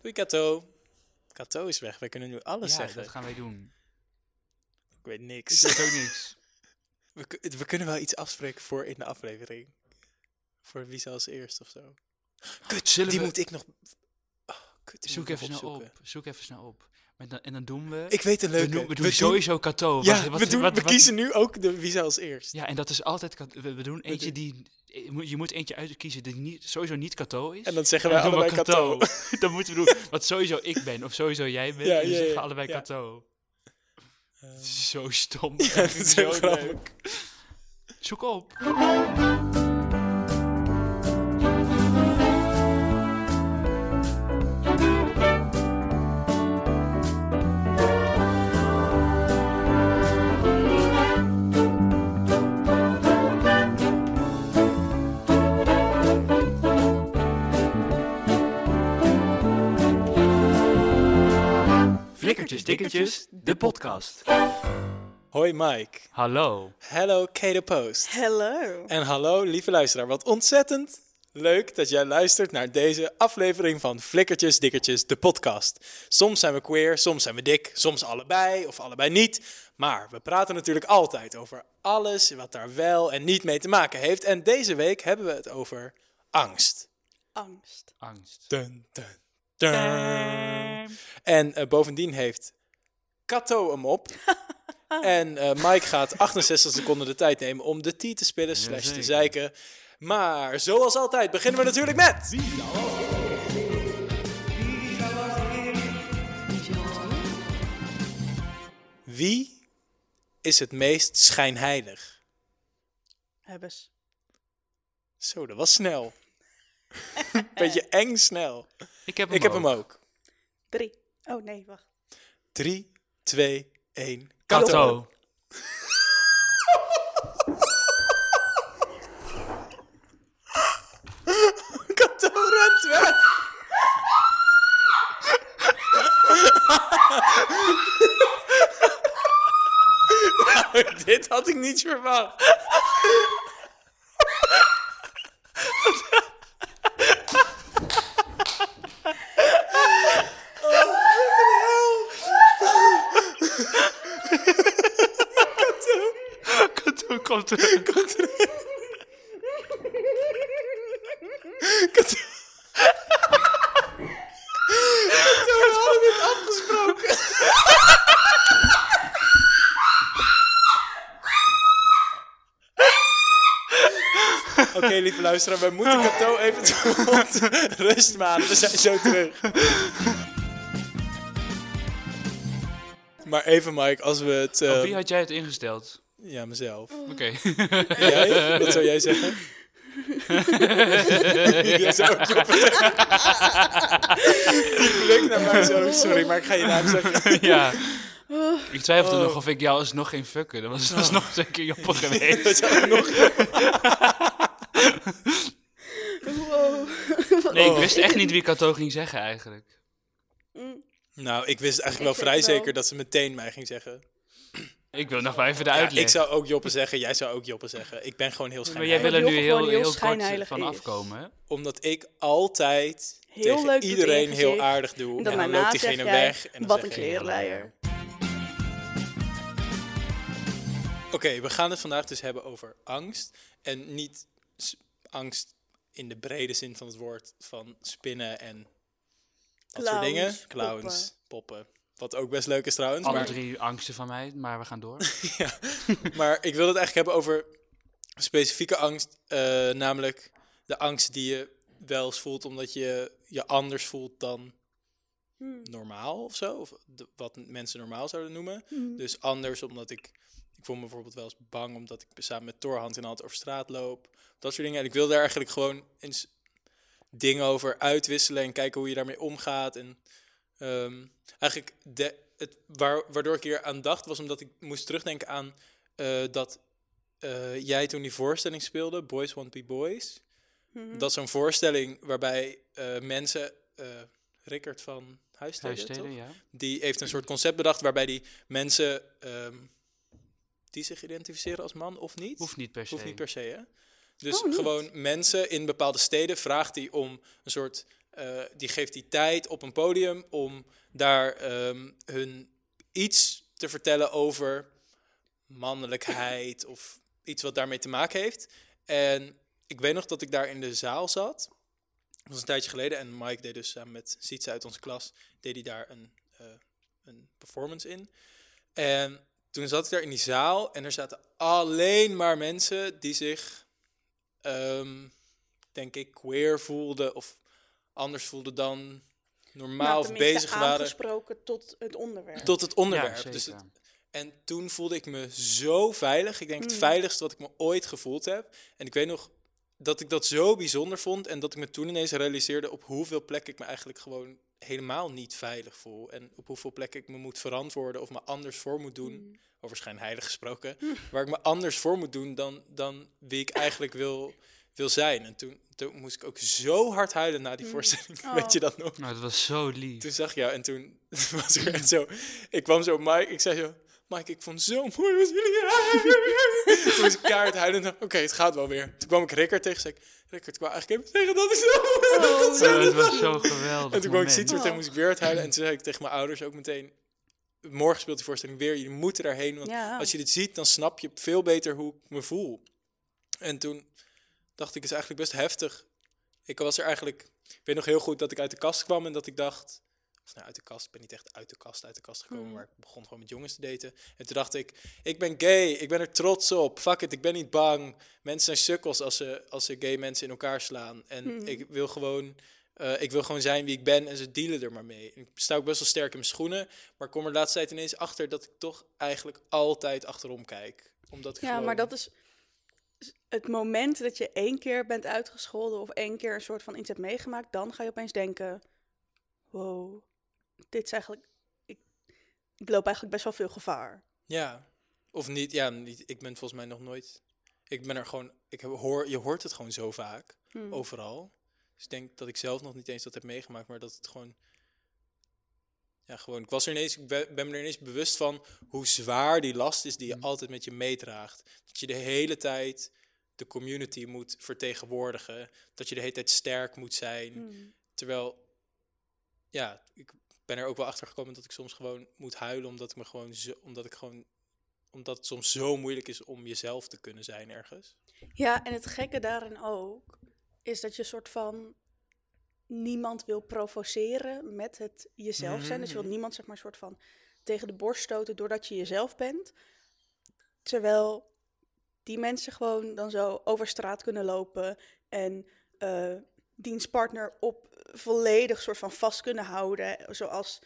Doei Kato. Kato is weg. Wij kunnen nu alles ja, zeggen. dat gaan wij doen. Ik weet Ik niks. weet ook niks. We, ku- we kunnen wel iets afspreken voor in de aflevering. Voor wie zal als eerst of zo. Kut, Zullen die we- moet ik nog... Oh, kut, Zoek ik even snel op. Zoek even snel op. En dan, en dan doen we... Ik weet een we leuke. doen, we doen doen- sowieso Kato. Ja, Wat- wat- we, doen, wat- we kiezen nu ook de wie zal als eerst. Ja, en dat is altijd... We, we doen eentje die... je moet- Je moet eentje uitkiezen die niet, sowieso niet Kato is. En dan zeggen En wij dan doen we allebei Kato. dan moeten we doen wat sowieso ik ben of sowieso jij bent. Ja, en dan ja, zeggen we ja, allebei ja. Kato. Is zo stom. Ja, dat is Zo grappig. Zoek op. Flikkertjes, dikkertjes, de podcast. Hoi Mike. Hallo. Hallo Kate Post. Hello. En hallo lieve luisteraar. Wat ontzettend leuk dat jij luistert naar deze aflevering van Flikkertjes Dikkertjes, de podcast. Soms zijn we queer, soms zijn we dik, soms allebei of allebei niet. Maar we praten natuurlijk altijd over alles wat daar wel en niet mee te maken heeft. En deze week hebben we het over angst. Angst. Angst. Dun, dun. En eh, bovendien heeft Kato hem op. en eh, Mike gaat 68 seconden de tijd nemen om de T te spelen slash te zeiken. Maar zoals altijd beginnen we natuurlijk met... Wie is het meest schijnheilig? Hebbes. Zo, dat was snel. Beetje eng snel. Ik heb hem, Ik heb hem ook. Drie. Oh nee, wacht. 3, 2, 1. Kato. Kato rent weg. nou, dit had ik niet verwacht. Terug. Kato. Kato, we hadden dit afgesproken. Oké, lieve luisteraar, we moeten Kato even rust manen. We zijn zo terug. Maar even, Mike, als we het... eh, Op wie had jij het ingesteld? Ja, mezelf. Oké. Jij? Wat zou jij zeggen? Die blik naar mij zo. Sorry, maar ik ga je naam zeggen. ja. Ik twijfelde Oh. nog of ik jou alsnog ging fucken. Dat was, dat was nog zeker Joppe geweest. Dat zou ik nog... Wow. Nee, ik Oh. wist echt niet wie Kato ging zeggen eigenlijk. Nou, ik wist eigenlijk Ik wel vrij wel. zeker dat ze meteen mij ging zeggen. Ik wil nog maar even de Ja, uitleg. ik zou ook Joppe zeggen, jij zou ook Joppe zeggen. Ik ben gewoon heel maar jij schijnheilig. wil er nu heel, heel heel, kort schijnheilig van is. afkomen. hè? Omdat ik altijd Heel tegen leuk doet in iedereen heel aardig doe. En En dan loopt diegene weg. En dan wat een ik, klerenleier. Oké, we gaan het vandaag dus hebben over angst. En niet angst in de brede zin van het woord van spinnen en dat soort dingen. Clowns, poppen. Wat ook best leuk is trouwens. Alle Maar, drie angsten van mij, maar we gaan door. ja. maar ik wil het eigenlijk hebben over specifieke angst. eh, namelijk de angst die je wel eens voelt omdat je je anders voelt dan Hmm. normaal of zo. Of de- wat mensen normaal zouden noemen. Hmm. Dus anders omdat ik... Ik voel me bijvoorbeeld wel eens bang omdat ik samen met Thor hand in hand over straat loop. Dat soort dingen. En ik wil daar eigenlijk gewoon eens dingen over uitwisselen en kijken hoe je daarmee omgaat. En ehm, eigenlijk de, het, waar, waardoor ik hier aan dacht was omdat ik moest terugdenken aan eh, dat eh, jij toen die voorstelling speelde, Boys Want Be Boys. Mhm. Dat is zo'n voorstelling waarbij eh, mensen, eh Rickert van Huisteden, Huissteden, toch? ja. die heeft een soort concept bedacht waarbij die mensen ehm, die zich identificeren als man of niet, Hoeft niet per se. Hoeft niet per se, hè? Dus Oh, gewoon mensen in bepaalde steden vraagt hij om een soort eh, die geeft die tijd op een podium om daar ehm, hun iets te vertellen over mannelijkheid of iets wat daarmee te maken heeft. En ik weet nog dat ik daar in de zaal zat. Dat was een tijdje geleden. En Mike deed dus samen met Sietse uit onze klas, deed hij daar een, eh, een performance in. En toen zat ik daar in die zaal en er zaten alleen maar mensen die zich, ehm, denk ik, queer voelden of anders voelden dan normaal Nou, of tenminste bezig waren aangesproken tot het onderwerp. tot het onderwerp. Ja, dus het- en toen voelde ik me zo veilig. Ik denk het Mm. veiligste wat ik me ooit gevoeld heb. En ik weet nog dat ik dat zo bijzonder vond. En dat ik me toen ineens realiseerde op hoeveel plekken ik me eigenlijk gewoon helemaal niet veilig voel. En op hoeveel plekken ik me moet verantwoorden of me anders voor moet doen. Mm. Over schijnheilig gesproken. Waar ik me anders voor moet doen dan, dan wie ik eigenlijk wil, wil zijn. En toen, toen moest ik ook zo hard huilen na die Mm. voorstelling. Oh. Weet je dat nog? Nou, dat was zo lief. Toen zag je jou en toen was ik echt zo... Ik kwam zo, Mike, ik zei zo... Mike, ik vond het zo mooi wat jullie hebben. Toen was ik kaart huilen oké, het gaat wel weer. Toen kwam ik Rickert tegen zei ik... Rickert, ik wou eigenlijk even zeggen dat is zo... Oh, het was zo geweldig. En toen kwam ik. Sietse weer tegen, Oh. moest ik weer het huilen. En toen zei ik tegen mijn ouders ook meteen... Morgen speelt die voorstelling weer, jullie moeten daarheen. Want Ja. als je dit ziet, dan snap je veel beter hoe ik me voel. En toen dacht ik, is eigenlijk best heftig. Ik was er eigenlijk... Ik weet nog heel goed dat ik uit de kast kwam en dat ik dacht... Of nou, uit de kast. Ik ben niet echt uit de kast, uit de kast gekomen. Hmm. Maar ik begon gewoon met jongens te daten. En toen dacht ik, ik ben gay. Ik ben er trots op. Fuck it, ik ben niet bang. Mensen zijn sukkels als ze, als ze gay mensen in elkaar slaan. En Hmm. ik wil gewoon... eh, ik wil gewoon zijn wie ik ben en ze dealen er maar mee. Ik sta ook best wel sterk in mijn schoenen. Maar kom er de laatste tijd ineens achter dat ik toch eigenlijk altijd achterom kijk. Omdat ik Ja, gewoon... maar dat is het moment dat je één keer bent uitgescholden of één keer een soort van iets hebt meegemaakt, dan ga je opeens denken: wow, dit is eigenlijk. Ik, ik loop eigenlijk best wel veel gevaar. Ja, of niet. Ja, niet, ik ben volgens mij nog nooit... Ik ben er gewoon... Ik heb, hoor, je hoort het gewoon zo vaak. Hmm. overal. Dus ik denk dat ik zelf nog niet eens dat heb meegemaakt, maar dat het gewoon. Ja, gewoon. Ik was er ineens, ik ben, ben me er ineens bewust van hoe zwaar die last is die je Mm. altijd met je meedraagt. Dat je de hele tijd de community moet vertegenwoordigen. Dat je de hele tijd sterk moet zijn. Hmm. Terwijl, ja, ik ben er ook wel achter gekomen dat ik soms gewoon moet huilen, omdat ik me gewoon zo, omdat ik gewoon, omdat het soms zo moeilijk is om jezelf te kunnen zijn ergens. Ja, en het gekke daarin ook is dat je soort van niemand wil provoceren met het jezelf zijn. Dus je wilt Mhm. niemand zeg maar soort van tegen de borst stoten doordat je jezelf bent. Terwijl die mensen gewoon dan zo over straat kunnen lopen en eh dienstpartner op volledig soort van vast kunnen houden. Zoals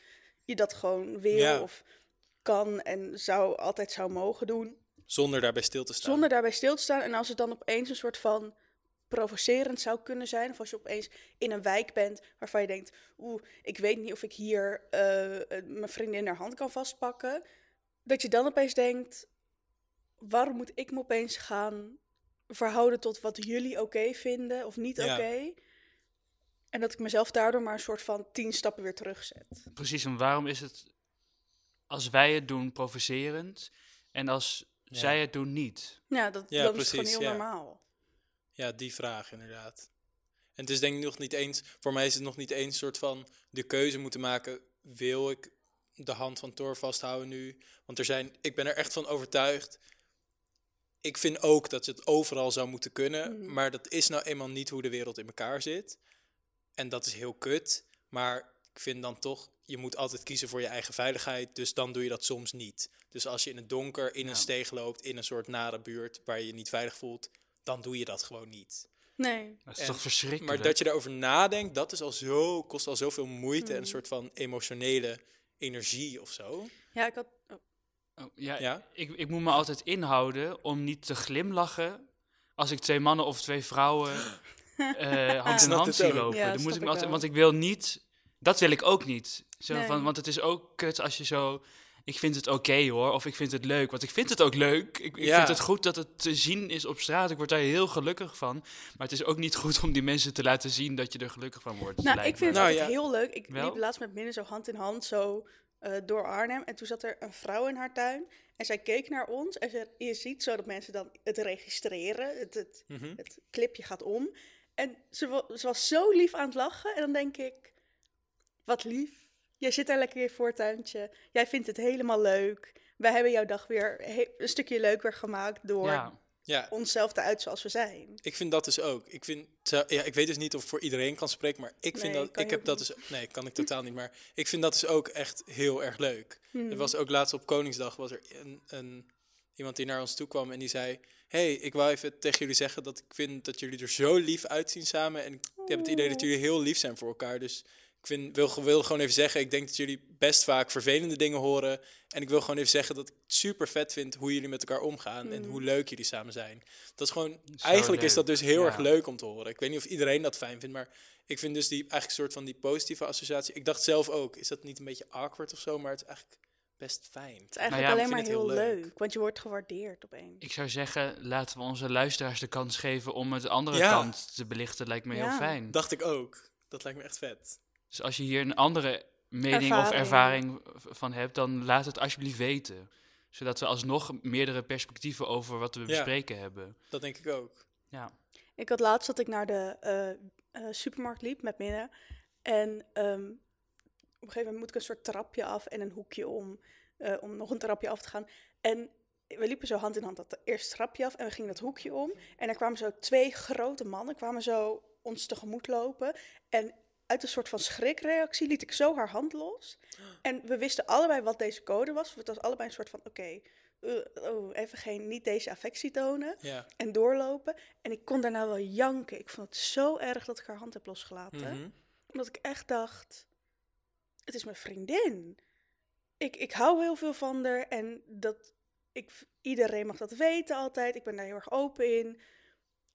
je dat gewoon wil Ja. of kan en zou altijd zou mogen doen. Zonder daarbij stil te staan. Zonder daarbij stil te staan. En als het dan opeens een soort van provocerend zou kunnen zijn. Of als je opeens in een wijk bent waarvan je denkt... Oeh, ik weet niet of ik hier eh, eh, mijn vriendin haar hand kan vastpakken. Dat je dan opeens denkt... Waarom moet ik me opeens gaan verhouden tot wat jullie oké vinden of niet Ja. oké? En dat ik mezelf daardoor maar een soort van tien stappen weer terugzet. Precies, en waarom is het als wij het doen provocerend en als Ja. zij het doen niet? Ja, dat, Ja, is gewoon heel ja. normaal. Ja, die vraag inderdaad. En het is denk ik nog niet eens, voor mij is het nog niet eens soort van de keuze moeten maken, wil ik de hand van Thor vasthouden nu? Want er zijn, ik ben er echt van overtuigd. Ik vind ook dat het overal zou moeten kunnen, Mhm. maar dat is nou eenmaal niet hoe de wereld in elkaar zit. En dat is heel kut, maar ik vind dan toch, je moet altijd kiezen voor je eigen veiligheid, dus dan doe je dat soms niet. Dus als je in het donker in een Ja. steeg loopt, in een soort nare buurt waar je je niet veilig voelt, dan doe je dat gewoon niet. Nee. Dat is En- toch verschrikkelijk? Maar dat je daarover nadenkt, dat is al zo, kost al zoveel moeite en een Mm. soort van emotionele energie of zo. Ja, ik had... oh, Oh, ja, Ja? Ik, ik moet me altijd inhouden om niet te glimlachen als ik twee mannen of twee vrouwen eh, hand in hand zie lopen. Ja, Dan moet ik altijd, want ik wil niet, dat wil ik ook niet. Zo Nee. van, want het is ook kut als je zo, ik vind het oké hoor, of ik vind het leuk. Want ik vind het ook leuk. Ik, ik Ja. vind het goed dat het te zien is op straat. Ik word daar heel gelukkig van. Maar het is ook niet goed om die mensen te laten zien dat je er gelukkig van wordt. Nou, ik vind het Nou, ja. heel leuk. Ik Wel? liep laatst met Minne zo hand in hand zo eh, door Arnhem. En toen zat er een vrouw in haar tuin. En zij keek naar ons. En ze, je ziet zo dat mensen dan het registreren. Het, het, Mhm. het clipje gaat om. En ze was zo lief aan het lachen. En dan denk ik, wat lief. Jij zit daar lekker in je voortuintje. Jij vindt het helemaal leuk. Wij hebben jouw dag weer een stukje leuker gemaakt door Ja, Ja, onszelf te uit zoals we zijn. ik vind dat dus ook. Ik, vind, ja, ik weet dus niet of ik voor iedereen kan spreken, maar ik vind Nee, dat. Ik heb ook dat dus. Nee, kan ik totaal niet. Maar ik vind dat dus ook echt heel erg leuk. Hmm. Er was ook laatst op Koningsdag was er een, een, iemand die naar ons toe kwam en die zei: hey, ik wou even tegen jullie zeggen dat ik vind dat jullie er zo lief uitzien samen. En ik heb het idee dat jullie heel lief zijn voor elkaar. Dus ik vind, wil, wil gewoon even zeggen, ik denk dat jullie best vaak vervelende dingen horen. En ik wil gewoon even zeggen dat ik het super vet vind hoe jullie met elkaar omgaan en Mm. hoe leuk jullie samen zijn. Dat is gewoon, Zo eigenlijk is dat dus heel ja. erg leuk om te horen. Ik weet niet of iedereen dat fijn vindt, maar ik vind dus die eigenlijk een soort van die positieve associatie. Ik dacht zelf ook, is dat niet een beetje awkward of zo, maar het is eigenlijk best fijn. Het is eigenlijk ja, alleen maar heel heel leuk. leuk. Want je wordt gewaardeerd opeens. ik zou zeggen, laten we onze luisteraars de kans geven om het de andere Ja. kant te belichten. Lijkt me Ja. heel fijn. Dacht ik ook. Dat lijkt me echt vet. Dus als je hier een andere mening of Ervaring. van hebt, dan laat het alsjeblieft weten. Zodat we alsnog meerdere perspectieven over wat we Ja. bespreken hebben. Dat denk ik ook. Ja. Ik had laatst dat ik naar de eh, eh, supermarkt liep met Minne. En ehm, op een gegeven moment moet ik een soort trapje af en een hoekje om, eh, om nog een trapje af te gaan. En we liepen zo hand in hand dat eerste trapje af en we gingen dat hoekje om. En er kwamen zo twee grote mannen, kwamen zo ons tegemoet lopen. En uit een soort van schrikreactie liet ik zo haar hand los. En we wisten allebei wat deze code was. Het was allebei een soort van, oké, eh, oh, even geen, niet deze affectie tonen Ja. en doorlopen. En ik kon daarna wel janken. Ik vond het zo erg dat ik haar hand heb losgelaten. Mhm. Omdat ik echt dacht, het is mijn vriendin. Ik, ik hou heel veel van haar en dat, ik, iedereen mag dat weten altijd. Ik ben daar heel erg open in.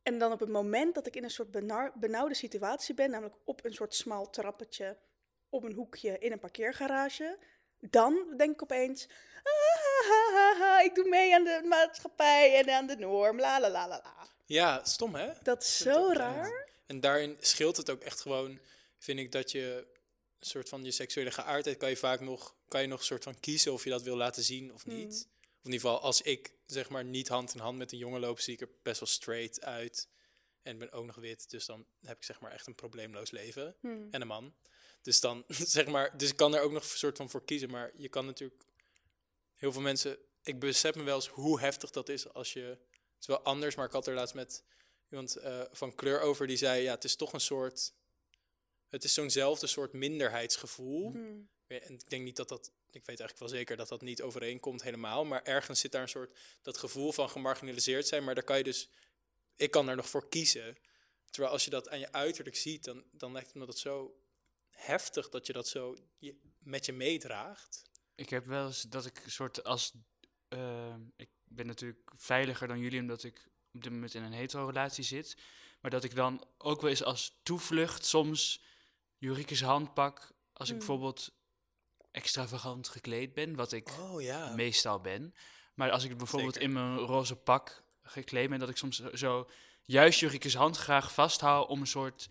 En dan op het moment dat ik in een soort benau- benauwde situatie ben, namelijk op een soort smal trappetje, op een hoekje in een parkeergarage, dan denk ik opeens, ah, ha, ha, ha, ik doe mee aan de maatschappij en aan de norm, la la la la la. Ja, stom hè? Dat is zo raar. En daarin scheelt het ook echt gewoon, vind ik, dat je een soort van je seksuele geaardheid kan je vaak nog, kan je nog een soort van kiezen of je dat wil laten zien of niet. Mm. In ieder geval, als ik zeg maar niet hand in hand met een jongen loop, zie ik er best wel straight uit. En ben ook nog wit, dus dan heb ik zeg maar echt een probleemloos leven. Hmm. En een man. Dus dan zeg maar, dus ik kan er ook nog een soort van voor kiezen. Maar je kan natuurlijk heel veel mensen. Ik besef me wel eens hoe heftig dat is als je. Het is wel anders, maar ik had er laatst met iemand eh, van kleur over die zei: ja, het is toch een soort. Het is zo'nzelfde soort minderheidsgevoel. Hmm. En ik denk niet dat dat. Ik weet eigenlijk wel zeker dat dat niet overeenkomt helemaal. Maar ergens zit daar een soort. Dat gevoel van gemarginaliseerd zijn. Maar daar kan je dus. Ik kan er nog voor kiezen. Terwijl als je dat aan je uiterlijk ziet, dan, dan lijkt het me dat zo heftig dat je dat zo je, met je meedraagt. Ik heb wel eens dat ik een soort als. eh, ik ben natuurlijk veiliger dan jullie omdat ik op dit moment in een hetero-relatie zit. Maar dat ik dan ook wel eens als toevlucht soms Jurike's hand pak. Als ik Hmm. bijvoorbeeld extravagant gekleed ben, wat ik Oh ja. meestal ben. Maar als ik bijvoorbeeld Zeker. in mijn roze pak gekleed ben, dat ik soms zo- juist Jurike's hand graag vasthoud om een soort.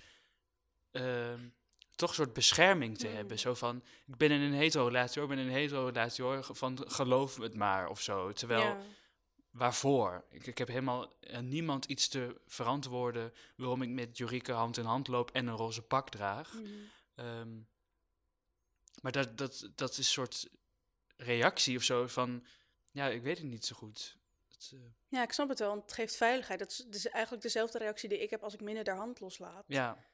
ehm, toch een soort bescherming te Mm. hebben. Zo van, ik ben in een hetero-relatie hoor, ik ben in een hetero-relatie hoor, van geloof het maar of zo. Terwijl, Ja. waarvoor? Ik, ik heb helemaal aan niemand iets te verantwoorden waarom ik met Jorike hand in hand loop en een roze pak draag. Hmm. Ehm, maar dat, dat, dat is een soort reactie of zo van, ja, ik weet het niet zo goed. Het, eh, Ja, ik snap het wel, want het geeft veiligheid. Dat is, dat is eigenlijk dezelfde reactie die ik heb als ik minder de hand loslaat. ja,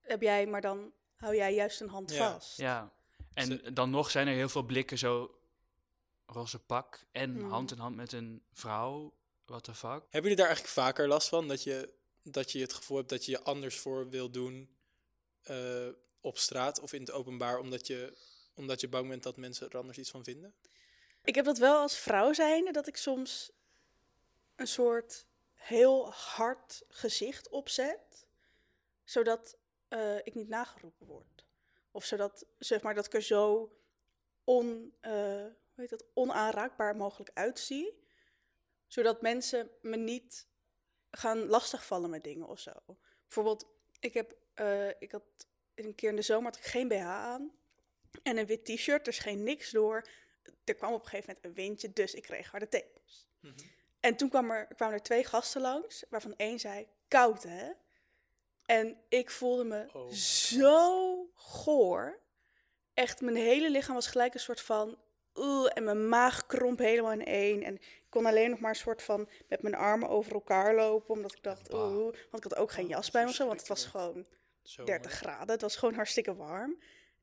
Heb jij, maar dan hou jij juist een hand Ja. vast. ja. En dan nog zijn er heel veel blikken zo roze pak en Hmm. hand in hand met een vrouw. What the fuck? Hebben jullie daar eigenlijk vaker last van? Dat je, dat je het gevoel hebt dat je je anders voor wil doen eh, op straat of in het openbaar, omdat je, omdat je bang bent dat mensen er anders iets van vinden? Ik heb dat wel als vrouw zijnde, dat ik soms een soort heel hard gezicht opzet, zodat eh, ik niet nageroepen word. Of zodat, zeg maar, dat ik er zo on, eh, hoe heet dat, onaanraakbaar mogelijk uitzie, zodat mensen me niet gaan lastigvallen met dingen of zo. Bijvoorbeeld, ik, heb, eh, ik had een keer in de zomer had ik geen BH aan en een wit t-shirt, er scheen niks door er kwam op een gegeven moment een windje, dus ik kreeg harde tepels. En toen kwam er, kwamen er twee gasten langs, waarvan één zei, koud hè? En ik voelde me Oh zo goor. Echt, mijn hele lichaam was gelijk een soort van... En mijn maag kromp helemaal in één. En ik kon alleen nog maar een soort van met mijn armen over elkaar lopen. Omdat ik dacht, oeh. Want ik had ook geen Oh, jas bij me zo, want het was gewoon Zo 30 mooi. graden. Het was gewoon hartstikke warm.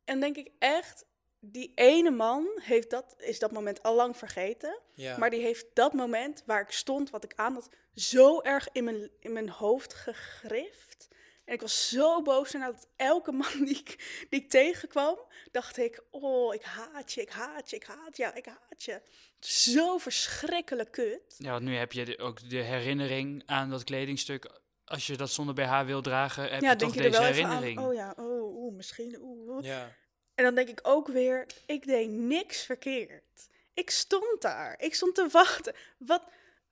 En denk ik echt, die ene man heeft dat, is dat moment al lang vergeten. Ja. Maar die heeft dat moment waar ik stond, wat ik aan had, zo erg in mijn, in mijn hoofd gegrift. En ik was zo boos en dat elke man die ik, die ik tegenkwam, dacht ik, oh, ik haat je, ik haat je, ik haat je, ik haat je. Zo verschrikkelijk kut. Ja, want nu heb je de- ook de herinnering aan dat kledingstuk. Als je dat zonder BH wil dragen, heb ja, je toch denk je deze herinnering. aan, oh ja, oh, misschien, oeh. Ja. En dan denk ik ook weer, ik deed niks verkeerd. Ik stond daar. Ik stond te wachten. Wat?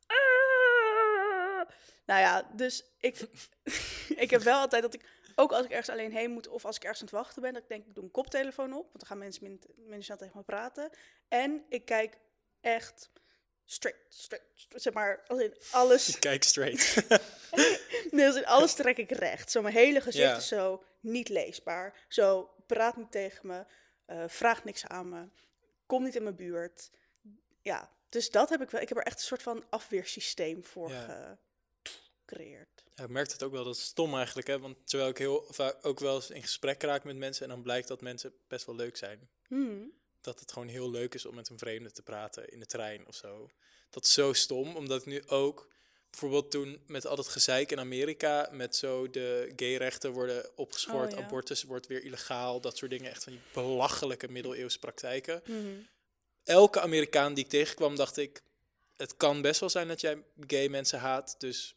Ah! Nou ja, dus ik, ik heb wel altijd dat ik, ook als ik ergens alleen heen moet of als ik ergens aan het wachten ben, dat ik denk, ik doe een koptelefoon op, want dan gaan mensen minder, minder snel tegen me praten. En ik kijk echt straight, straight, straight, zeg maar, als in alles, Kijk straight. in alles trek ik recht. Zo, mijn hele gezicht Ja. is zo niet leesbaar. Zo, praat niet tegen me, eh, vraag niks aan me, kom niet in mijn buurt. Ja, dus dat heb ik wel. Ik heb er echt een soort van afweersysteem voor Ja. gecreëerd. Ja, ik merk het ook wel, dat is stom eigenlijk. Hè? Want terwijl ik heel vaak ook wel eens in gesprek raak met mensen en dan blijkt dat mensen best wel leuk zijn. Hmm. Dat het gewoon heel leuk is om met een vreemde te praten in de trein of zo. Dat is zo stom, omdat ik nu ook bijvoorbeeld toen met al dat gezeik in Amerika, met zo de gayrechten worden opgeschort, Oh, ja. abortus wordt weer illegaal, dat soort dingen, echt van die belachelijke middeleeuwse praktijken. Mhm. Elke Amerikaan die ik tegenkwam, dacht ik, het kan best wel zijn dat jij gay mensen haat, dus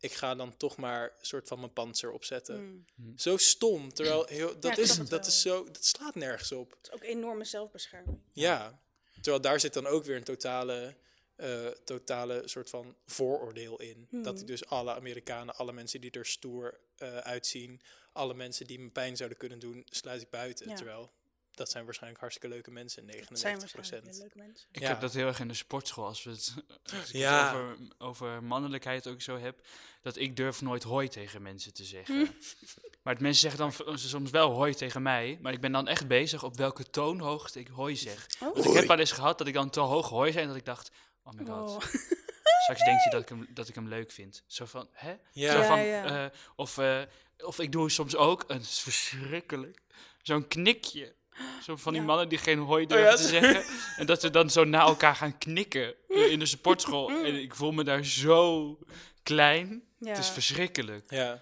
ik ga dan toch maar een soort van mijn panzer opzetten. Hmm. Zo stom, terwijl heel, dat, is, dat wel. is zo, dat slaat nergens op. Het is ook enorme zelfbescherming. Ja, terwijl daar zit dan ook weer een totale, eh, totale soort van vooroordeel in. Dat Hmm. ik dus alle Amerikanen, alle mensen die er stoer eh, uitzien, alle mensen die me pijn zouden kunnen doen, sluit ik buiten. Ja. Terwijl dat zijn waarschijnlijk hartstikke leuke mensen, 99%. Het zijn waarschijnlijk heel leuke mensen. Ik Ja. heb dat heel erg in de sportschool, als, we het, als ik Ja. het over, over mannelijkheid ook zo heb, dat ik durf nooit hoi tegen mensen te zeggen. Hm. Maar het mensen zeggen dan soms wel hoi tegen mij, maar ik ben dan echt bezig op welke toonhoogte ik hoi zeg. Oh. Want ik heb wel eens gehad dat ik dan te hoog hoi zei en dat ik dacht, oh my god, Oh. straks denkt hij dat ik, hem, dat ik hem leuk vind. Zo van, hè? Ja. Zo van, ja. eh, of, eh, of ik doe soms ook, een verschrikkelijk, zo'n knikje. Zo van die Ja. mannen die geen hoi Oh durven ja, te zeggen. En dat ze dan zo naar elkaar gaan knikken in de sportschool. En ik voel me daar zo klein. Ja. Het is verschrikkelijk. Ja. Ik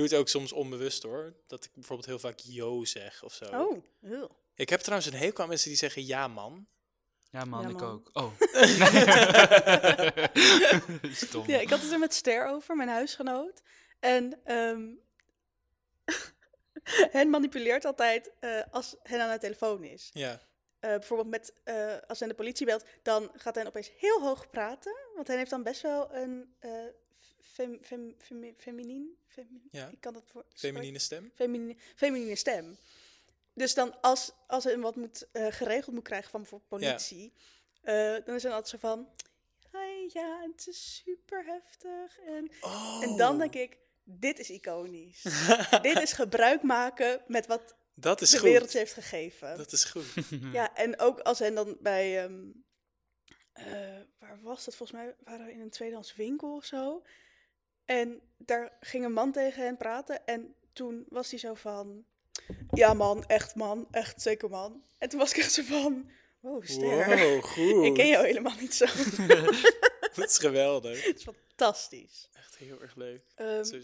Doe het ook soms onbewust hoor. Dat ik bijvoorbeeld heel vaak yo zeg of zo. Oh, heel. Ik heb trouwens een hekel aan mensen die zeggen ja man. Ja man, Ja, ik man. ook. Oh. Stom. Ja, ik had het er met Ster over, mijn huisgenoot. En ehm hen manipuleert altijd eh, als hen aan de telefoon is. Ja. Eh, bijvoorbeeld met, eh, als hen de politie belt, dan gaat hen opeens heel hoog praten. Want hij heeft dan best wel een eh fem, fem, femi- feminien... femi- Ja. Ik kan dat voor... Feminine stem. Feminine, feminine stem. Dus dan als, als er wat moet, eh, geregeld moet krijgen van bijvoorbeeld Ja. politie, eh, dan is hij altijd zo van, "Hi, ja, het is super heftig. En, Oh. en dan denk ik, dit is iconisch. dit is gebruik maken met wat Dat is de goed. wereld je heeft gegeven. Dat is goed. Ja, en ook als hen dan bij, ehm, eh, waar was dat? Volgens mij waren we in een tweedehands winkel of zo. En daar ging een man tegen hen praten. En toen was hij zo van, ja man, echt man, echt zeker man. En toen was ik echt zo van, wow, ster. Wow, goed. Ik ken jou helemaal niet zo. Dat is geweldig. Het is fantastisch. Echt heel erg leuk. Ehm,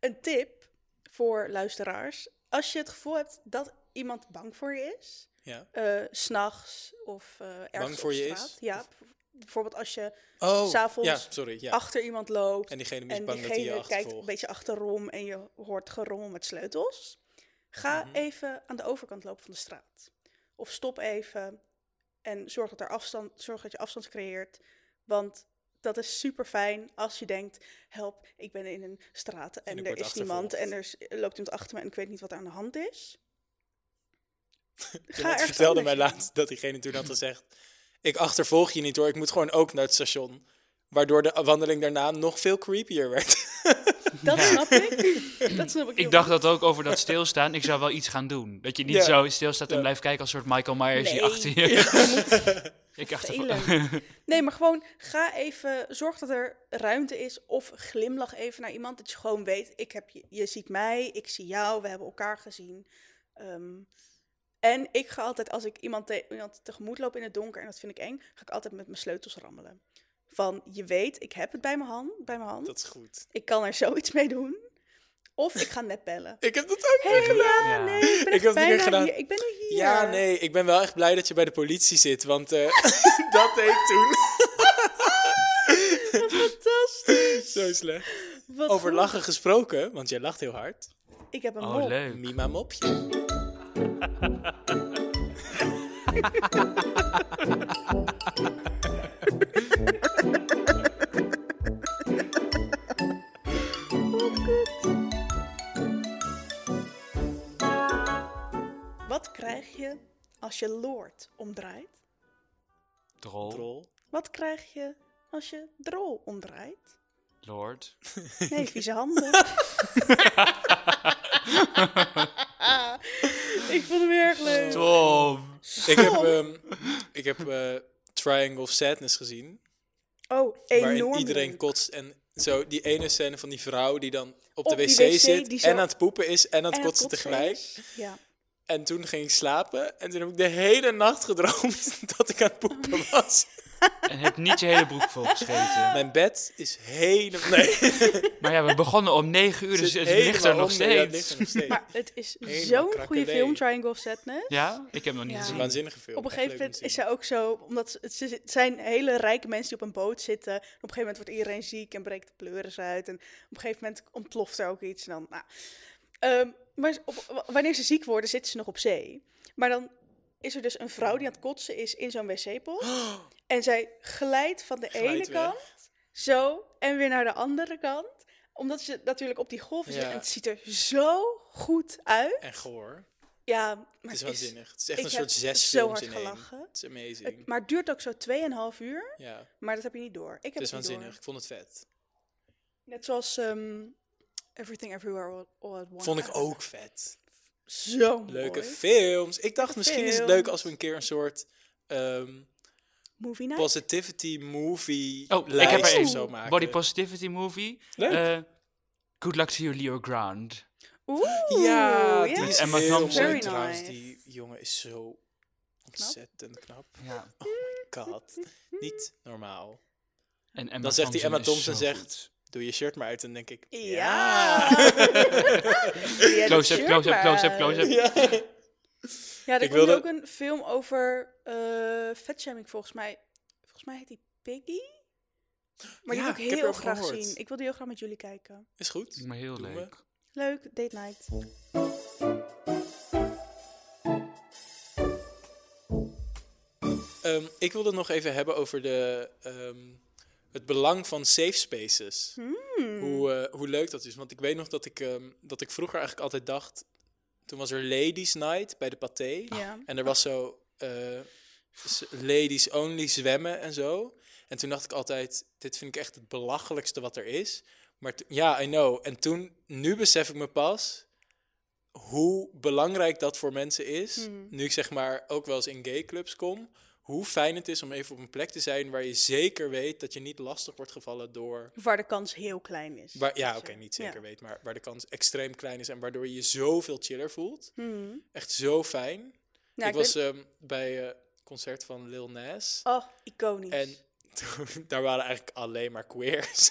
een tip voor luisteraars. Als je het gevoel hebt dat iemand bang voor je is, Ja. eh, s s'nachts of eh ergens voor op je is? Ja, bijvoorbeeld als je Oh, S'avonds ja, sorry. Ja. achter iemand loopt En diegene is en bang dat hij je diegene kijkt een beetje achterom en je hoort gerommel met sleutels. Ga Mhm. even aan de overkant lopen van de straat. Of stop even en zorg dat, er afstand, zorg dat je afstand creëert. Want dat is super fijn als je denkt: help, ik ben in een straat en er is niemand en achtervolgd. er loopt iemand achter me en ik weet niet wat er aan de hand is. Ergens vertelde mij laatst dat diegene toen had gezegd... Ik achtervolg je niet hoor, ik moet gewoon ook naar het station. Waardoor de wandeling daarna nog veel creepier werd. Dat snap ik. Dat snap ik Ik dacht goed. dat ook over dat stilstaan. Ik zou wel iets gaan doen. Dat je niet Ja. zo stilstaat en Ja. blijft kijken als een soort Michael Myers die Nee. achter je... ik dacht Vervelend. Nee, maar gewoon ga even, zorg dat er ruimte is of glimlach even naar iemand. Dat je gewoon weet, ik heb je, je ziet mij, ik zie jou, we hebben elkaar gezien. Ehm, en ik ga altijd, als ik iemand, te- iemand tegemoet loop in het donker en dat vind ik eng, ga ik altijd met mijn sleutels rammelen. Van, je weet, ik heb het bij mijn hand, bij mijn hand. Dat is goed. ik kan er zoiets mee doen. Of ik ga net bellen. Ik heb dat ook Hey, niet gedaan. ja, nee, ik ben Ik heb het gedaan. hier. Ik ben nu hier. Ja, nee, ik ben wel echt blij dat je bij de politie zit, want eh, dat deed ik toen. Fantastisch. Zo slecht. Wat Over goed. lachen gesproken, want jij lacht heel hard. Ik heb een Oh, mop. leuk. Mima mopje. omdraait? Drol, Drol. Wat krijg je als je drol omdraait? Lord. Nee, vieze handen. ik vond hem erg leuk. Tom. Ik heb, ehm, ik heb eh, Triangle of Sadness gezien. Oh, waarin enorm iedereen leuk. kotst. En zo die ene scène van die vrouw die dan op, Op de wc, wc zit en aan het poepen is en aan het En kotsen kotsen tegelijk. Ja. En toen ging ik slapen en toen heb ik de hele nacht gedroomd dat ik aan het poepen was. En heb niet je hele broek volgescheten. Mijn bed is helemaal... Nee, Maar ja, we begonnen om 9 uur, dus het ligt er nog onder. Ja, het ligt steeds. er nog steeds. Maar het is zo'n goede film, Triangle of Sadness. Ja? Ik heb hem nog niet Ja. Het is een gezien. waanzinnige film. Op een gegeven moment is zij ook zo, omdat ze- het ze- het zijn hele rijke mensen die op een boot zitten. En op een gegeven moment wordt iedereen ziek en breekt de pleuris uit. En op een gegeven moment ontploft er ook iets. En dan, nou. Ehm, maar op, wanneer ze ziek worden, zitten ze nog op zee. Maar dan is er dus een vrouw die aan het kotsen is in zo'n wc-pot. En zij glijdt van de ene weg. kant zo en weer naar de andere kant. Omdat ze natuurlijk op die golven zit. Ja. En het ziet er zo goed uit. En goor. Ja, maar Het is waanzinnig. Het is echt een soort zes films in één. Het is amazing. het, maar het duurt ook zo 2,5 uur. ja, Maar dat heb je niet door. Ik heb het is het waanzinnig. door. Ik vond het vet. Net zoals ehm, Everything Everywhere All- All at Once. Vond ik ook vet. Zo Leuke mooi. films. Ik dacht misschien is het leuk als we een keer een soort ehm, Movie night. positivity movie Oh, ik heb er één. zo maken. Body Positivity Movie. Leuk. Eh, good luck to you, Leo Ground. Oeh, ja, die is Emma heel Thompson. mooi Very trouwens. Die jongen is zo ontzettend knap. Ja. Oh my god. Niet normaal. En Emma Dan zegt die Emma Thompson zegt, goed. Doe je shirt maar uit. En dan denk ik, Ja. Close-up, close-up, close-up, close-up. ja. Ja, er Ik komt wilde- ook een film over eh vetshaming volgens mij. Volgens mij heet die Piggy. Maar die wil ik heel graag gehoord. zien. Ik wil die heel graag met jullie kijken. Is goed. Maar heel Doen we. leuk. Leuk, date night. Ehm, ik wilde het nog even hebben over de, ehm, het belang van safe spaces. Hmm. Hoe, eh, hoe leuk dat is. Want ik weet nog dat ik, ehm, dat ik vroeger eigenlijk altijd dacht... Toen was er Ladies Night bij de Pathé. Ja. En er was zo eh, ladies only zwemmen en zo. En toen dacht ik altijd, dit vind ik echt het belachelijkste wat er is. Maar ja, I know. En toen, nu besef ik me pas hoe belangrijk dat voor mensen is. Mhm. Nu ik zeg maar ook wel eens in gayclubs kom. Hoe fijn het is om even op een plek te zijn waar je zeker weet dat je niet lastig wordt gevallen door... Waar de kans heel klein is. Waar, ja, oké, eh, niet ja. zeker weet, maar waar de kans extreem klein is en waardoor je je zoveel chiller voelt. Hmm. Echt zo fijn. Ik ik was weet- ehm, bij een concert van Lil Nas. Oh, iconisch. En toen, daar waren eigenlijk alleen maar queers.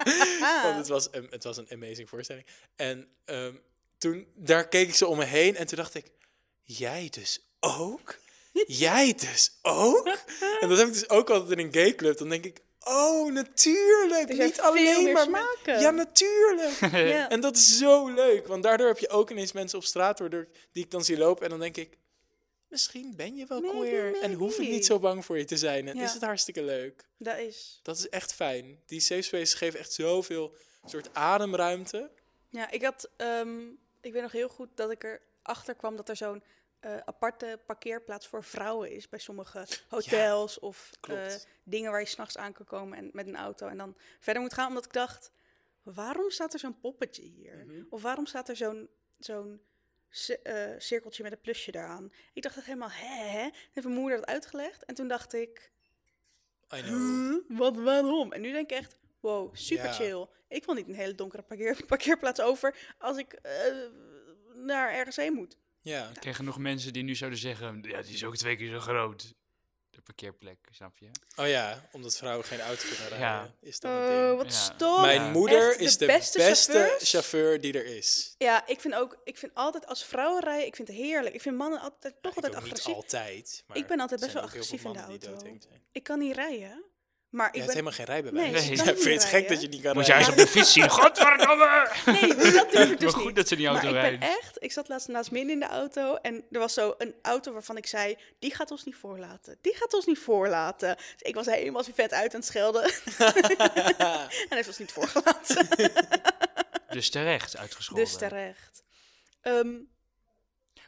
Want het was, een, het was een amazing voorstelling. En ehm, toen, daar keek ik zo om me heen en toen dacht ik, jij dus ook? Jij dus ook? En dat heb ik dus ook altijd in een gayclub. Dan denk ik, oh, natuurlijk. Niet alleen maar... smaken. Ja, natuurlijk. Ja. En dat is zo leuk, want daardoor heb je ook ineens mensen op straat waardoor, ik- die ik dan zie lopen en dan denk ik, misschien ben je wel Maybe, queer en hoef ik niet zo bang voor je te zijn en Ja. is het hartstikke leuk. Dat is. Dat is echt fijn. Die safe spaces geven echt zoveel soort ademruimte. Ja, ik had. ehm, ik weet nog heel goed dat ik erachter kwam dat er zo'n eh, aparte parkeerplaats voor vrouwen is bij sommige hotels of eh, dingen waar je s'nachts aan kan komen en met een auto en dan verder moet gaan. Omdat ik dacht, waarom staat er zo'n poppetje hier? Mhm. Of waarom staat er zo'n zo'n eh, cirkeltje met een plusje daaraan? Ik dacht echt helemaal, hè, hè? En heeft mijn moeder dat uitgelegd. En toen dacht ik, I know. huh, wat, waarom? En nu denk ik echt, wow, super Ja. chill. Ik wil niet een hele donkere parkeer, parkeerplaats over als ik naar ergens heen moet. Ja, Ik ken genoeg mensen die nu zouden zeggen, ja, die is ook twee keer zo groot. De parkeerplek, snap je? oh ja, omdat vrouwen geen auto kunnen rijden, Ja. is dat een Oh, ding. wat Ja. stom. Mijn Ja. moeder Echt is de beste chauffeur die er is. Ja, ik vind ook, ik vind altijd als vrouwen rijden, ik vind het heerlijk. Ik vind mannen altijd toch Ik altijd ook niet agressief. altijd. Maar Ik ben altijd best wel agressief in de auto. Ik kan niet rijden, maar Je ik hebt ben... helemaal geen rijbewijs. Nee, ik Ja, kan vind je het gek rijden. dat je niet kan Moet jij eens rijden? op de fiets zien, godverdomme! Nee, dat durf ik dus maar goed niet. dat ze die auto maar ik rijden. ben echt, ik zat laatst naast Min in de auto en er was zo een auto waarvan ik zei, die gaat ons niet voorlaten. Die gaat ons niet voorlaten. Dus ik was helemaal zo vet uit aan het schelden. en hij heeft ons niet voorgelaten. Dus terecht uitgescholden. dus terecht. Ehm,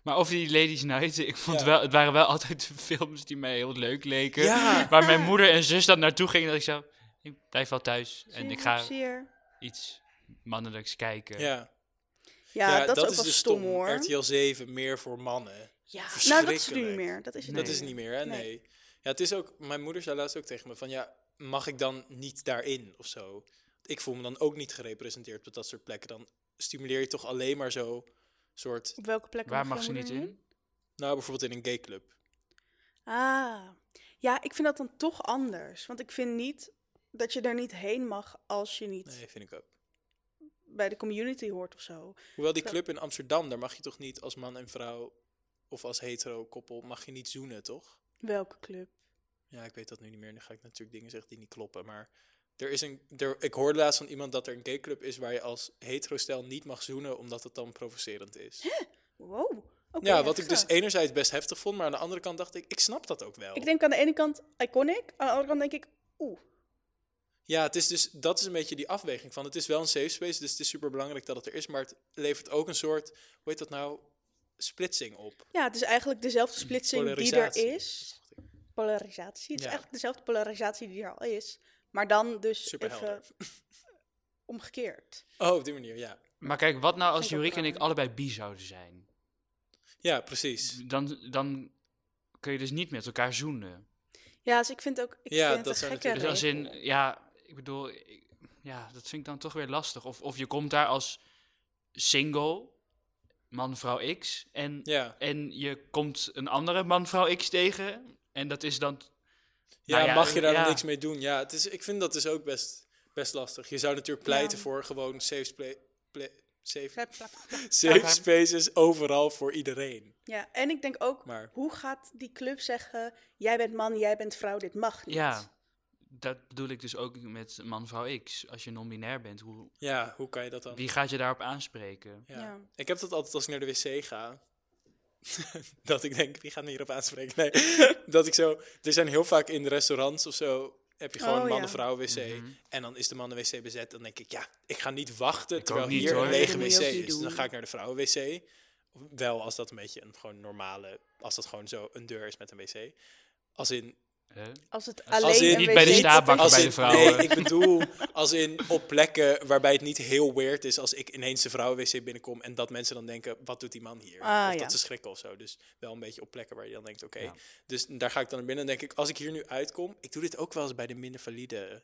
Maar over die Ladies Night, ik vond Ja. wel, het waren wel altijd de films die mij heel leuk leken. Ja. Waar mijn moeder en zus dan naartoe gingen, dat ik zo, ik blijf wel thuis en ik ga iets mannelijks kijken. Ja. Ja, dat, is ook wel dus stom hoor. RTL 7 meer voor mannen. Ja, nou dat is het nu niet meer. Dat is het Nee. Dat niet is meer. niet meer, hè? Nee. Nee. Ja, het is ook... Mijn moeder zei laatst ook tegen me van... Ja, mag ik dan niet daarin of zo? Ik voel me dan ook niet gerepresenteerd op dat soort plekken. Dan stimuleer je toch alleen maar zo soort... Op welke plek Waar mag ze niet in? Nou, bijvoorbeeld in een gayclub. Ah, ja, ik vind dat dan toch anders. Want ik vind niet dat je er niet heen mag als je niet Nee, vind ik ook. bij de community hoort of zo. Hoewel die club in Amsterdam, daar mag je toch niet als man en vrouw... Of als hetero koppel, mag je niet zoenen, toch? Welke club? Ja, ik weet dat nu niet meer. Dan ga ik natuurlijk dingen zeggen die niet kloppen. Maar er is een, er, ik hoorde laatst van iemand dat er een gayclub is waar je als hetero-stel niet mag zoenen omdat het dan provocerend is. Wow. Oké, ja, wat ik dus enerzijds best heftig vond, maar aan de andere kant dacht ik, ik snap dat ook wel. Ik denk aan de ene kant iconic, aan de andere kant denk ik, oeh. Ja, het is dus, dat is een beetje die afweging van, het is wel een safe space, dus het is super belangrijk dat het er is, maar het levert ook een soort, hoe heet dat nou, splitsing op. Ja, het is eigenlijk dezelfde splitsing die er is. Polarisatie. Het is Ja. eigenlijk dezelfde polarisatie die er al is. Maar dan dus Super even helder. omgekeerd. Oh, op die manier, ja. Maar kijk, wat nou als Vind ik ook Jorik en ik allebei bi zouden zijn? Ja, precies. Dan, dan kun je dus niet met elkaar zoenen. Ja, dus ik vind ook, ik Ja, vind dat het gekke Dus als in, ja, ik bedoel, ik- ja, dat vind ik dan toch weer lastig. Of, of je komt daar als single, man, vrouw X, en, Ja, en je komt een andere man, vrouw X tegen, en dat is dan... ja, Nou ja, mag je daar dan niks mee doen? Ja, het is, ik vind dat dus ook best, best lastig. Je zou natuurlijk pleiten Ja. voor gewoon safe, spla- pla- safe, safe spaces overal voor iedereen. Ja, en ik denk ook, Maar hoe gaat die club zeggen, jij bent man, jij bent vrouw, dit mag niet. Ja, dat bedoel ik dus ook met man, vrouw X. Als je non-binair bent, hoe, ja, hoe kan je dat dan? wie gaat je daarop aanspreken? Ja. Ja. Ik heb dat altijd als ik naar de wc ga. dat ik denk, wie gaat me hierop aanspreken? Nee, dat ik zo... Er zijn heel vaak in de restaurants of zo... heb je gewoon Oh, mannen-vrouw wc. Mhm. En dan is de mannen-wc bezet. Dan denk ik, ja, ik ga niet wachten Ik terwijl niet, hier hoor. een lege wc is. Dus dan ga ik naar de vrouwen-wc. Wel als dat een beetje een gewoon normale... Als dat gewoon zo een deur is met een wc. Als in... Huh? Als het Als alleen in- een niet bij de staanbakken Als bij de vrouwen. Nee, ik bedoel als in op plekken waarbij het niet heel weird is als ik ineens de vrouwen-wc binnenkom en dat mensen dan denken, wat doet die man hier? Ah, of ja. dat ze schrikken of zo. Dus wel een beetje op plekken waar je dan denkt, oké. Ja. Dus daar ga ik dan naar binnen en denk ik, als ik hier nu uitkom, ik doe dit ook wel eens bij de minder valide,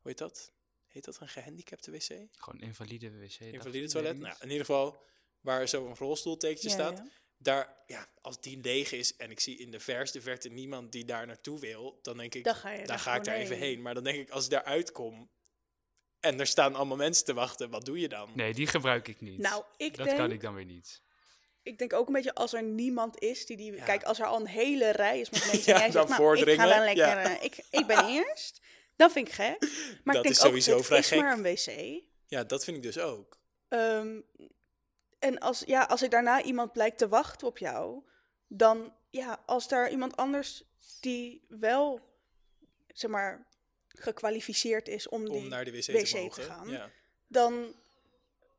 hoe heet dat? Heet dat een gehandicapte wc? Gewoon invalide wc. Invalide toilet? Nou, in ieder geval, waar zo'n rolstoeltekentje Ja, staat. Daar, ja, als die leeg is en ik zie in de verste verte niemand die daar naartoe wil, dan denk ik, Dan ga je dan daar ga ik daar even heen. Maar dan denk ik, als ik daar uitkom en er staan allemaal mensen te wachten, wat doe je dan? Nee, die gebruik ik niet. Nou, ik dat denk, kan ik dan weer niet. ik denk ook een beetje als er niemand is die die... Ja. Kijk, als er al een hele rij is met mensen Ja, en jij dan zegt, nou, ik ga dan lekker... ja. eh, ik, ik ben eerst. Dan vind ik gek. Maar Dat ik is denk ook, sowieso het vrij is gek. maar een wc. Ja, dat vind ik dus ook. Ehm, en als, ja, als er daarna iemand blijkt te wachten op jou, dan ja, als daar iemand anders die wel, zeg maar, gekwalificeerd is om, die, naar de wc, wc te gaan. Ja, dan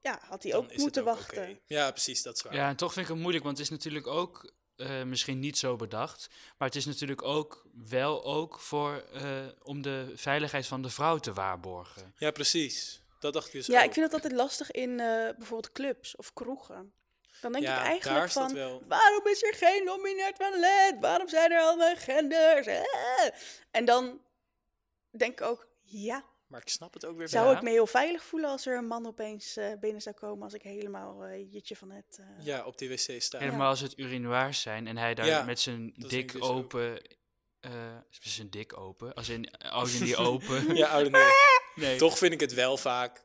ja, had hij ook moeten ook wachten. Ja, precies, dat is waar. Ja, en toch vind ik het moeilijk, want het is natuurlijk ook eh, misschien niet zo bedacht. Maar het is natuurlijk ook wel ook voor, eh, om de veiligheid van de vrouw te waarborgen. Ja, precies. Dat dacht ik dus Ja, ook. ik vind het altijd lastig in eh, bijvoorbeeld clubs of kroegen. Dan denk Ja, ik daar eigenlijk dat van, wel. waarom is er geen nominaat toilet? Waarom zijn er allemaal genders? Eh. En dan denk ik ook, ja, Maar ik snap het ook weer zou ik me heel veilig voelen als er een man opeens eh, binnen zou komen als ik helemaal eh jitje van het... eh, Ja, op die wc staan. Helemaal als het urinoirs zijn en hij daar Ja, met zijn dat dik dus open... eh zijn dik open? Als in, als in die open? Ja, oude. nee. Toch vind ik het wel vaak.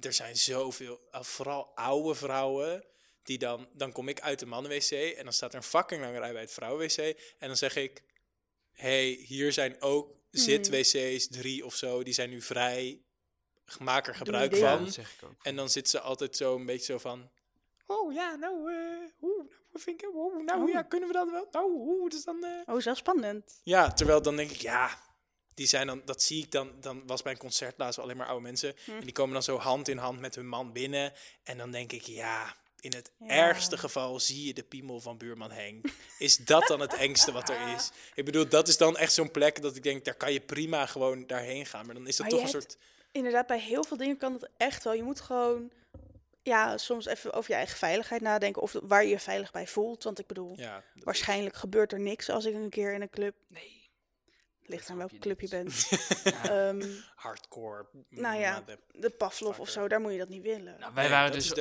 Er zijn zoveel, uh, vooral oude vrouwen. Die dan, dan kom ik uit de mannenwc en dan staat er een fucking lange rij bij het vrouwenwc. En dan zeg ik: hey, hier zijn ook zit-wc's, drie of zo, die zijn nu vrij. Maak er gebruik van. zeg ik ook. En dan zit ze altijd zo een beetje zo van. Oh ja, nou, eh oeh, nou, wat vind ik, oeh, nou Oh. ja, kunnen we dat wel? Nou, oeh, dus dan. eh, Oh, zo spannend. ja, terwijl dan denk ik, ja, die zijn dan, dat zie ik dan, dan was bij een concert laatst alleen maar oude mensen. Hm. En die komen dan zo hand in hand met hun man binnen. En dan denk ik, ja, in het Ja. ergste geval zie je de piemel van buurman Henk. Is dat dan het engste wat er is? Ik bedoel, dat is dan echt zo'n plek dat ik denk, daar kan je prima gewoon daarheen gaan. Maar dan is dat Maar toch een hebt- soort... Inderdaad, bij heel veel dingen kan het echt wel. Je moet gewoon, ja, soms even over je eigen veiligheid nadenken. Of waar je je veilig bij voelt. Want ik bedoel, Ja, dat- waarschijnlijk gebeurt er niks als ik een keer in een club... Nee. Ligt aan welke club je bent. Ehm, hardcore. nou ja, de Pavlov of zo, daar moet je dat niet willen. Nou, wij Nee, waren dus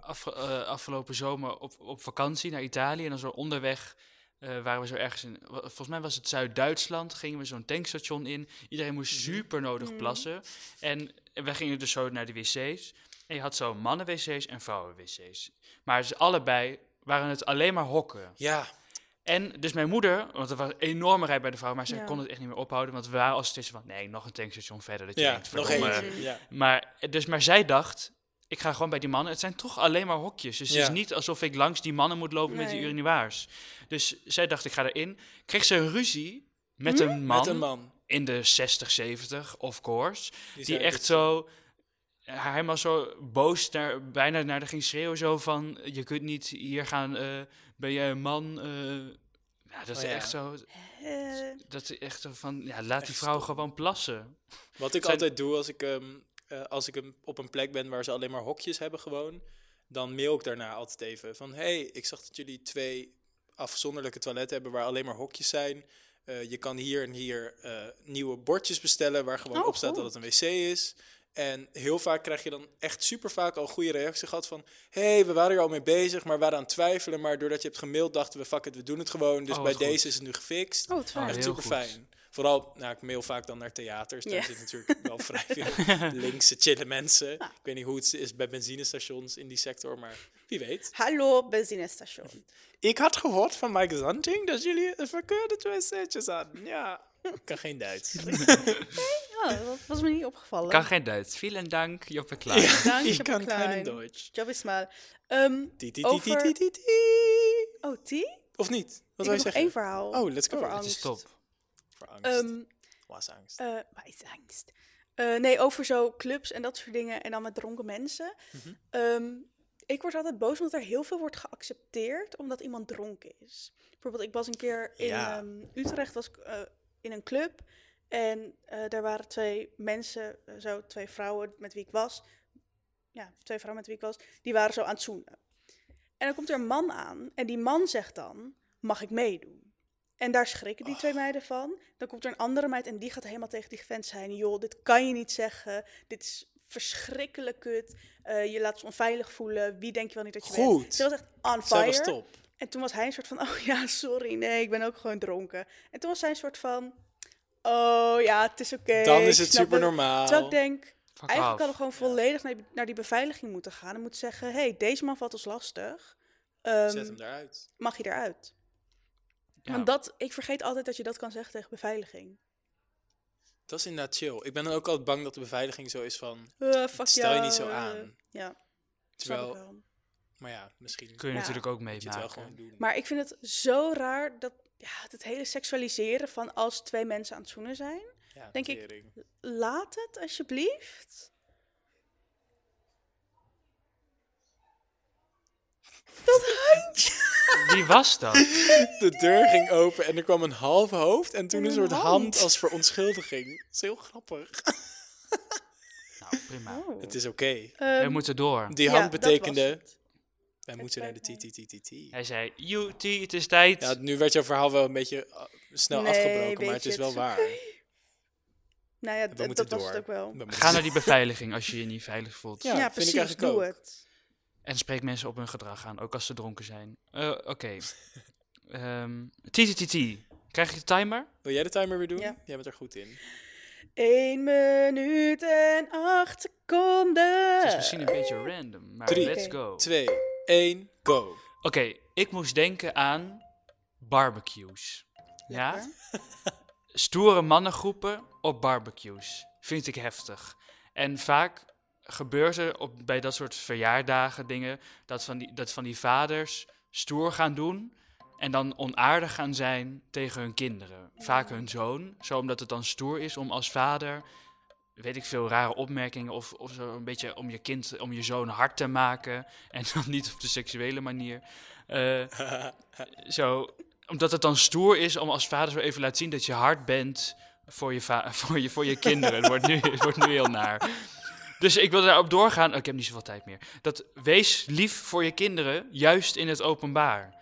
af, eh, afgelopen zomer op, op vakantie naar Italië. En dan zo onderweg eh, waren we zo ergens in... Volgens mij was het Zuid-Duitsland. Gingen we zo'n tankstation in. Iedereen moest Mhm. super nodig Mhm. plassen. En wij gingen dus zo naar de wc's. En je had zo mannen-wc's en vrouwen-wc's. Maar ze allebei waren het alleen maar hokken. Ja, En dus mijn moeder, want er was een enorme rij bij de vrouw, maar zij Ja. kon het echt niet meer ophouden. Want we waren als tussen van, nee, nog een tankstation verder. Dat je ja denkt, nog. Ja. Maar, dus, maar zij dacht, ik ga gewoon bij die mannen. Het zijn toch alleen maar hokjes. Dus het is niet alsof ik langs die mannen moet lopen met die urinoirs. Dus zij dacht, ik ga erin. Kreeg ze een ruzie met een man, Met een man. in de 60, 70, of course. Die, echt zo... Hij helemaal zo boos, naar, bijna naar de ging schreeuwen. Zo van, je kunt niet hier gaan, eh, ben jij een man? eh. ja, dat is Oh ja. echt zo... Eh, Dat is echt zo van, ja, laat die vrouw stom. gewoon plassen. Wat ik Zijn- altijd doe als ik, ehm, eh, als ik op een plek ben waar ze alleen maar hokjes hebben gewoon, dan mail ik daarna altijd even van, hey, ik zag dat jullie twee afzonderlijke toiletten hebben waar alleen maar hokjes zijn. Eh, je kan hier en hier eh, nieuwe bordjes bestellen waar gewoon Oh, op staat dat het een wc is. En heel vaak krijg je dan echt super vaak al goede reacties gehad van... hey, we waren er al mee bezig, maar we waren aan het twijfelen. Maar doordat je hebt gemaild, dachten we, fuck it, we doen het gewoon. Dus Oh, bij goed. deze is het nu gefixt. oh, het Ah, fijn. Echt heel super goed. fijn. Vooral, nou, ik mail vaak dan naar theaters. Daar zitten natuurlijk wel vrij veel linkse, chille mensen. Ah. Ik weet niet hoe het is bij benzinestations in die sector, maar wie weet. Hallo, benzinestation. Ik had gehoord van Mike Zanting dat jullie een verkeurde twee setjes hadden. Ja, kan geen Duits. Ja, dat was me niet opgevallen. Kan geen Duits. Vielen dank, Joppe Klein. Ja, Dank, ik je kan geen Duits. Job is maar. Ehm, ti, Over- oh, die? Of niet? Wat ik wil heb je nog zeggen? één verhaal. Oh, let's go. over Het Het is angst. top. Voor angst. Ehm, Was angst. eh, waar is angst? Eh, nee, over zo clubs en dat soort dingen. En dan met dronken mensen. Mhm. Ehm, ik word altijd boos omdat er heel veel wordt geaccepteerd omdat iemand dronken is. Bijvoorbeeld, ik was een keer in Ja. ehm, Utrecht was ik, eh, in een club. En eh, daar waren twee mensen, eh, zo twee vrouwen met wie ik was. Ja, twee vrouwen met wie ik was. Die waren zo aan het zoenen. En dan komt er een man aan. En die man zegt dan, mag ik meedoen? En daar schrikken die twee meiden van. Dan komt er een andere meid en die gaat helemaal tegen die vent zijn. Joh, dit kan je niet zeggen. Dit is verschrikkelijk kut. Eh, je laat ons onveilig voelen. Wie denk je wel niet dat je bent? Goed. Ze was echt on Zij fire. was top. En toen was hij een soort van, oh ja, sorry, nee, ik ben ook gewoon dronken. En toen was zij een soort van, oh ja, het is oké. Dan is het super normaal. Terwijl ik denk, Fuck eigenlijk hadden we gewoon volledig naar die, naar die beveiliging moeten gaan. En moeten zeggen, hey, deze man valt ons lastig. Ehm, Zet hem daaruit. mag je eruit? Ja. Want dat, ik vergeet altijd dat je dat kan zeggen tegen beveiliging. Dat is inderdaad chill. Ik ben dan ook altijd bang dat de beveiliging zo is van... Eh, fuck Stel je niet zo aan. Ja, Terwijl, wel. Maar ja, misschien Kun je Ja. natuurlijk ook meemaken. gewoon doen. Maar ik vind het zo raar dat ja, het hele seksualiseren van als twee mensen aan het zoenen zijn. ja, denk ik-. Laat het alsjeblieft. Dat handje. Wie was dat? De deur ging open en er kwam een halve hoofd en toen En een een soort hand. hand. als verontschuldiging. Dat is heel grappig. Nou, prima. Oh. Het is oké. We Ehm, moeten door. Die ja, hand dat was betekende, het. Wij Het moeten naar de. TTTTT. Hij zei, UT, het is tijd. Ja, nu werd jouw verhaal wel een beetje uh, snel Nee, afgebroken, maar het is wel waar. Nou ja, We d- moeten dat was door. het ook wel. Ga naar die beveiliging als je je niet veilig voelt. Ja, Ja, vind ik precies, eigenlijk doe ook. het. En spreek mensen op hun gedrag aan, ook als ze dronken zijn. Eh, Oké. Ehm, TTTT. Krijg je de timer? Wil jij de timer weer doen? Ja. Jij bent er goed in. 1 minuut en 8 seconden. Het is misschien een beetje random, maar Drie. let's go. 2, 1, go. Oké, ik moest denken aan barbecues. Ja? Stoere mannengroepen op barbecues. Vind ik heftig. En vaak gebeurt er op, bij dat soort verjaardagen dingen... Dat van, die, dat van die vaders stoer gaan doen... en dan onaardig gaan zijn tegen hun kinderen. Vaak hun zoon. Zo omdat het dan stoer is om als vader... weet ik veel, rare opmerkingen... of, of zo een beetje om je kind, om je zoon hard te maken... en dan niet op de seksuele manier... Eh, zo, omdat het dan stoer is om als vader zo even laten zien dat je hard bent voor je, voor je, voor je kinderen. Het wordt, nu, het wordt nu heel naar. Dus ik wil daarop doorgaan. Oh, ik heb niet zoveel tijd meer. Dat wees lief voor je kinderen, juist in het openbaar.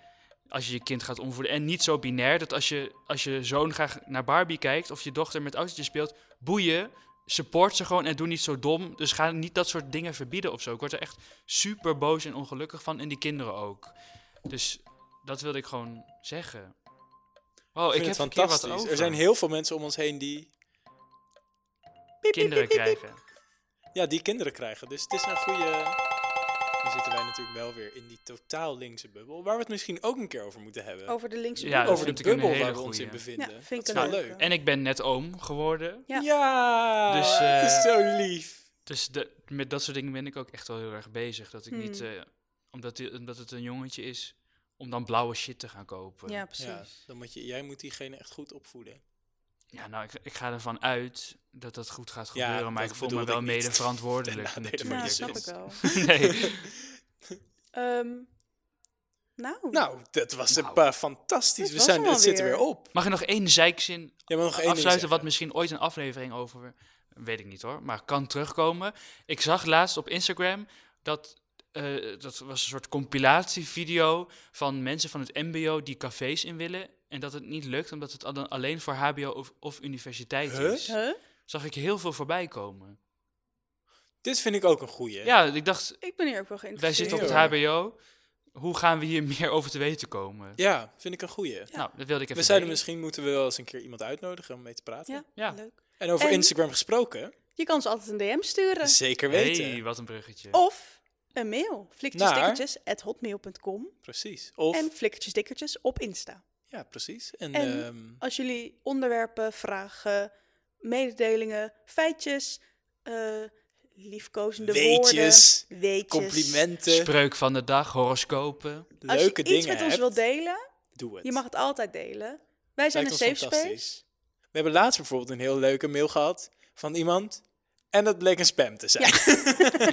Als je je kind gaat omvoeden. En niet zo binair dat als je, als je zoon graag naar Barbie kijkt of je dochter met autootjes speelt, boeien. Support ze gewoon en doe niet zo dom. Dus ga niet dat soort dingen verbieden of zo. Ik word er echt super boos en ongelukkig van. En die kinderen ook. Dus dat wilde ik gewoon zeggen. Wow, ik ik, vind heb keer wat fantastisch. over. Er zijn heel veel mensen om ons heen die, kinderen krijgen. ja, die kinderen krijgen. Dus het is een goede... Nu zitten wij natuurlijk wel weer in die totaal linkse bubbel. Waar we het misschien ook een keer over moeten hebben. Over de linkse Ja, bubbel. over de bubbel waar we ons goeie. in bevinden. Ja, vind dat ik is een wel leuke. leuk. En ik ben net oom geworden. Ja. Ja, Dus, het is eh, zo lief. Dus de, met dat soort dingen ben ik ook echt wel heel erg bezig. Dat ik niet, Hmm. eh, omdat, die- omdat het een jongetje is, om dan blauwe shit te gaan kopen. Ja, precies. Ja, dan moet je, jij moet diegene echt goed opvoeden. Ja, nou, ik, ik ga ervan uit dat dat goed gaat Ja, gebeuren. maar dat ik voel me wel niet. mede verantwoordelijk. Nadele van Ja, natuurlijk. snap ik wel. nee. Ehm, nou, Nou, dat was Nou. een paar fantastisch. Dat We zijn, het zit er weer op. Mag ik nog één zeikzin Ja, maar nog één ding afsluiten, wat misschien ooit een aflevering over, weet ik niet hoor, maar kan terugkomen. Ik zag laatst op Instagram dat, eh, dat was een soort compilatievideo van mensen van het mbo die cafés in willen. En dat het niet lukt, omdat het al- alleen voor hbo of, of universiteit Huh? is. huh? Zag ik heel veel voorbij komen. Dit vind ik ook een goeie. Ja, ik dacht, ik ben hier ook wel wij geïnteresseerd. zitten op het hbo. Hoe gaan we hier meer over te weten komen? Ja, vind ik een goeie. Ja. Nou, dat wilde ik even We zeiden delen. misschien moeten we wel eens een keer iemand uitnodigen om mee te praten. Ja, Ja. leuk. En over En- Instagram gesproken, Je kan ze altijd een DM sturen. zeker weten. Hey, wat een bruggetje. Of een mail. Flikkertjesdikkertjes.hotmail.com Precies. Of, En flikkertjesdikkertjes op Insta. ja, precies. En, En- ehm, Als jullie onderwerpen, vragen, mededelingen, feitjes, eh, liefkozende Weetjes, woorden, weetjes. complimenten, Spreuk van de dag, horoscopen. Als leuke je dingen iets met ons wilt delen, doe het. je mag het altijd delen. Wij zijn Lijkt een safe fantastisch. space. We hebben laatst bijvoorbeeld een heel leuke mail gehad van iemand. En dat bleek een spam te zijn.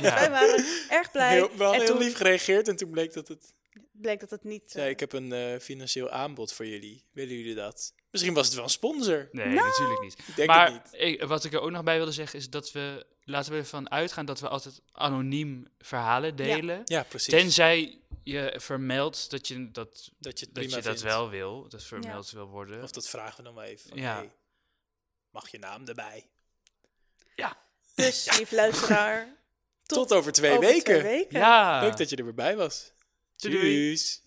Ja. Wij waren erg blij. Heel, we hadden en heel toen lief gereageerd en toen bleek dat het... bleek dat het niet... zei, eh, ik heb een eh, financieel aanbod voor jullie. Willen jullie dat? Misschien was het wel een sponsor. Nee, Nou, natuurlijk niet. Ik denk maar het niet. ik- wat ik er ook nog bij wilde zeggen is dat we, laten we ervan uitgaan dat we altijd anoniem verhalen delen. Ja, precies. Tenzij je vermeldt dat je dat, dat je dat, je dat wel wil, dat vermeld wil worden. Of dat vragen we dan wel even. Van, Ja. hey, mag je naam erbij? Dus, lief luisteraar, Tot, over twee over weken. twee weken. Ja. Leuk dat je er weer bij was. Doei, doei. Tjus.